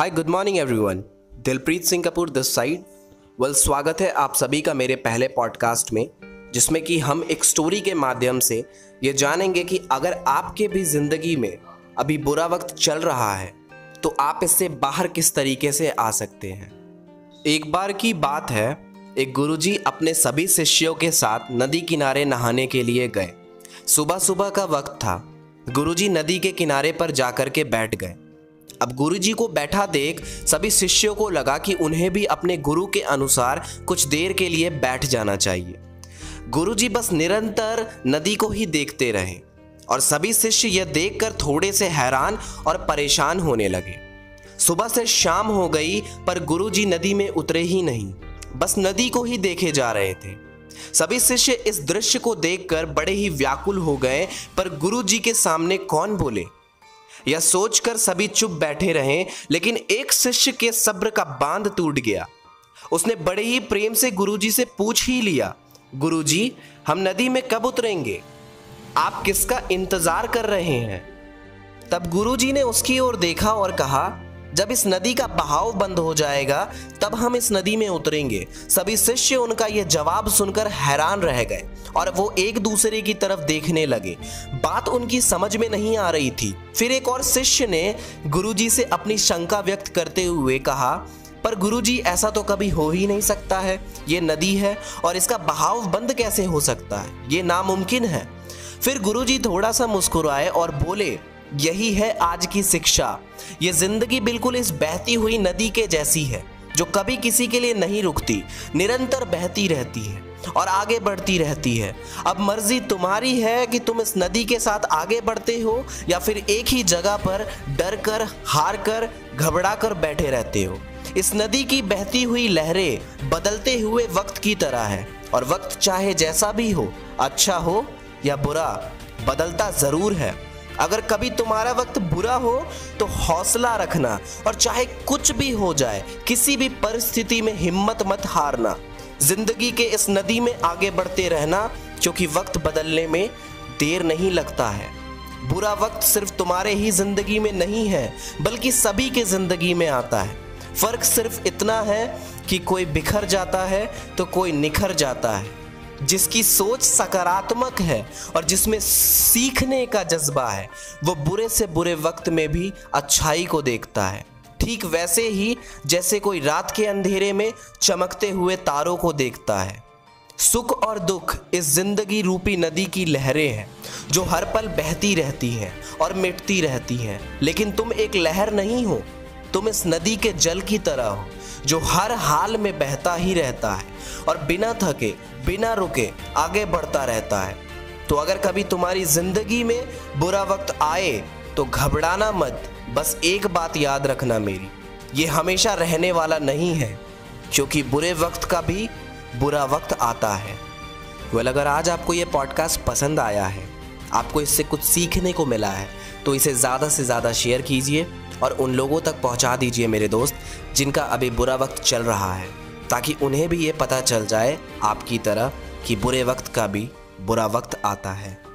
Hi good morning everyone Dilpreet Singh Kapoor this side well स्वागत है आप सभी का मेरे पहले पॉडकास्ट में, जिसमें कि हम एक स्टोरी के माध्यम से ये जानेंगे कि अगर आपके भी ज़िंदगी में अभी बुरा वक्त चल रहा है तो आप इससे बाहर किस तरीके से आ सकते हैं? एक बार की बात है, एक गुरुजी अपने सभी शिष्यों के साथ नदी किनारे नहाने के लिए गए। सुबह सुबह का वक्त था। गुरुजी नदी के किनारे पर जाकर के बैठ गए। अब गुरुजी को बैठा देख सभी शिष्यों को लगा कि उन्हें भी अपने गुरु के अनुसार कुछ देर के लिए बैठ जाना चाहिए। गुरुजी बस निरंतर नदी को ही देखते रहे और सभी शिष्य यह देखकर थोड़े से हैरान और परेशान होने लगे। सुबह से शाम हो गई, पर गुरुजी नदी में उतरे ही नहीं, बस नदी को ही देखे जा रहे थे। सभी शिष्य इस दृश्य को देखकर बड़े ही व्याकुल हो गए, पर गुरुजी के सामने कौन बोले? यह सोचकर सभी चुप बैठे रहे, लेकिन एक शिष्य के सब्र का बाँध टूट गया। उसने बड़े ही प्रेम से गुरुजी से पूछ ही लिया, गुरुजी, हम नदी में कब उतरेंगे? आप किसका इंतज़ार कर रहे हैं? तब गुरुजी ने उसकी ओर देखा और कहा जब इस नदी का बहाव बंद हो जाएगा, तब हम इस नदी में उतरेंगे। सभी शिष्य उनका यह जवाब सुनकर हैरान रह गए और वो एक दूसरे की तरफ़ देखने लगे। बात उनकी समझ में नहीं आ रही थी। फिर एक और शिष्य ने गुरुजी से अपनी शंका व्यक्त करते हुए कहा, पर गुरुजी, ऐसा तो कभी हो ही नहीं सकता है। ये नदी है और इसका बहाव बंद कैसे हो सकता है? ये नामुमकिन है। फिर गुरुजी थोड़ा सा मुस्कुराए और बोले यही है आज की शिक्षा। ये ज़िंदगी बिल्कुल इस बहती हुई नदी के जैसी है, जो कभी किसी के लिए नहीं रुकती, निरंतर बहती रहती है और आगे बढ़ती रहती है। अब मर्ज़ी तुम्हारी है कि तुम इस नदी के साथ आगे बढ़ते हो या फिर एक ही जगह पर डर कर हार कर घबरा कर बैठे रहते हो। इस नदी की बहती हुई लहरें बदलते हुए वक्त की तरह है और वक्त चाहे जैसा भी हो अच्छा हो या बुरा, बदलता ज़रूर है। अगर कभी तुम्हारा वक्त बुरा हो तो हौसला रखना और चाहे कुछ भी हो जाए, किसी भी परिस्थिति में हिम्मत मत हारना। ज़िंदगी के इस नदी में आगे बढ़ते रहना, क्योंकि वक्त बदलने में देर नहीं लगता है। बुरा वक्त सिर्फ़ तुम्हारे ही ज़िंदगी में नहीं है, बल्कि सभी के ज़िंदगी में आता है। फ़र्क सिर्फ़ इतना है कि कोई बिखर जाता है तो कोई निखर जाता है। जिसकी सोच सकारात्मक है और जिसमें सीखने का जज्बा है, वो बुरे से बुरे वक्त में भी अच्छाई को देखता है। ठीक वैसे ही जैसे कोई रात के अंधेरे में चमकते हुए तारों को देखता है। सुख और दुख इस ज़िंदगी रूपी नदी की लहरें हैं, जो हर पल बहती रहती हैं और मिटती रहती हैं। लेकिन तुम एक लहर नहीं हो, तुम इस नदी के जल की तरह हो। जो हर हाल में बहता ही रहता है और बिना थके, बिना रुके आगे बढ़ता रहता है। तो अगर कभी तुम्हारी ज़िंदगी में बुरा वक्त आए तो घबराना मत। बस एक बात याद रखना मेरी, ये हमेशा रहने वाला नहीं है, क्योंकि बुरे वक्त का भी बुरा वक्त आता है। वेल अगर आज आपको ये पॉडकास्ट पसंद आया है, आपको इससे कुछ सीखने को मिला है तो इसे ज़्यादा से ज़्यादा शेयर कीजिए। और उन लोगों तक पहुँचा दीजिए मेरे दोस्त, जिनका अभी बुरा वक्त चल रहा है, ताकि उन्हें भी ये पता चल जाए आपकी तरह कि बुरे वक्त का भी बुरा वक्त आता है।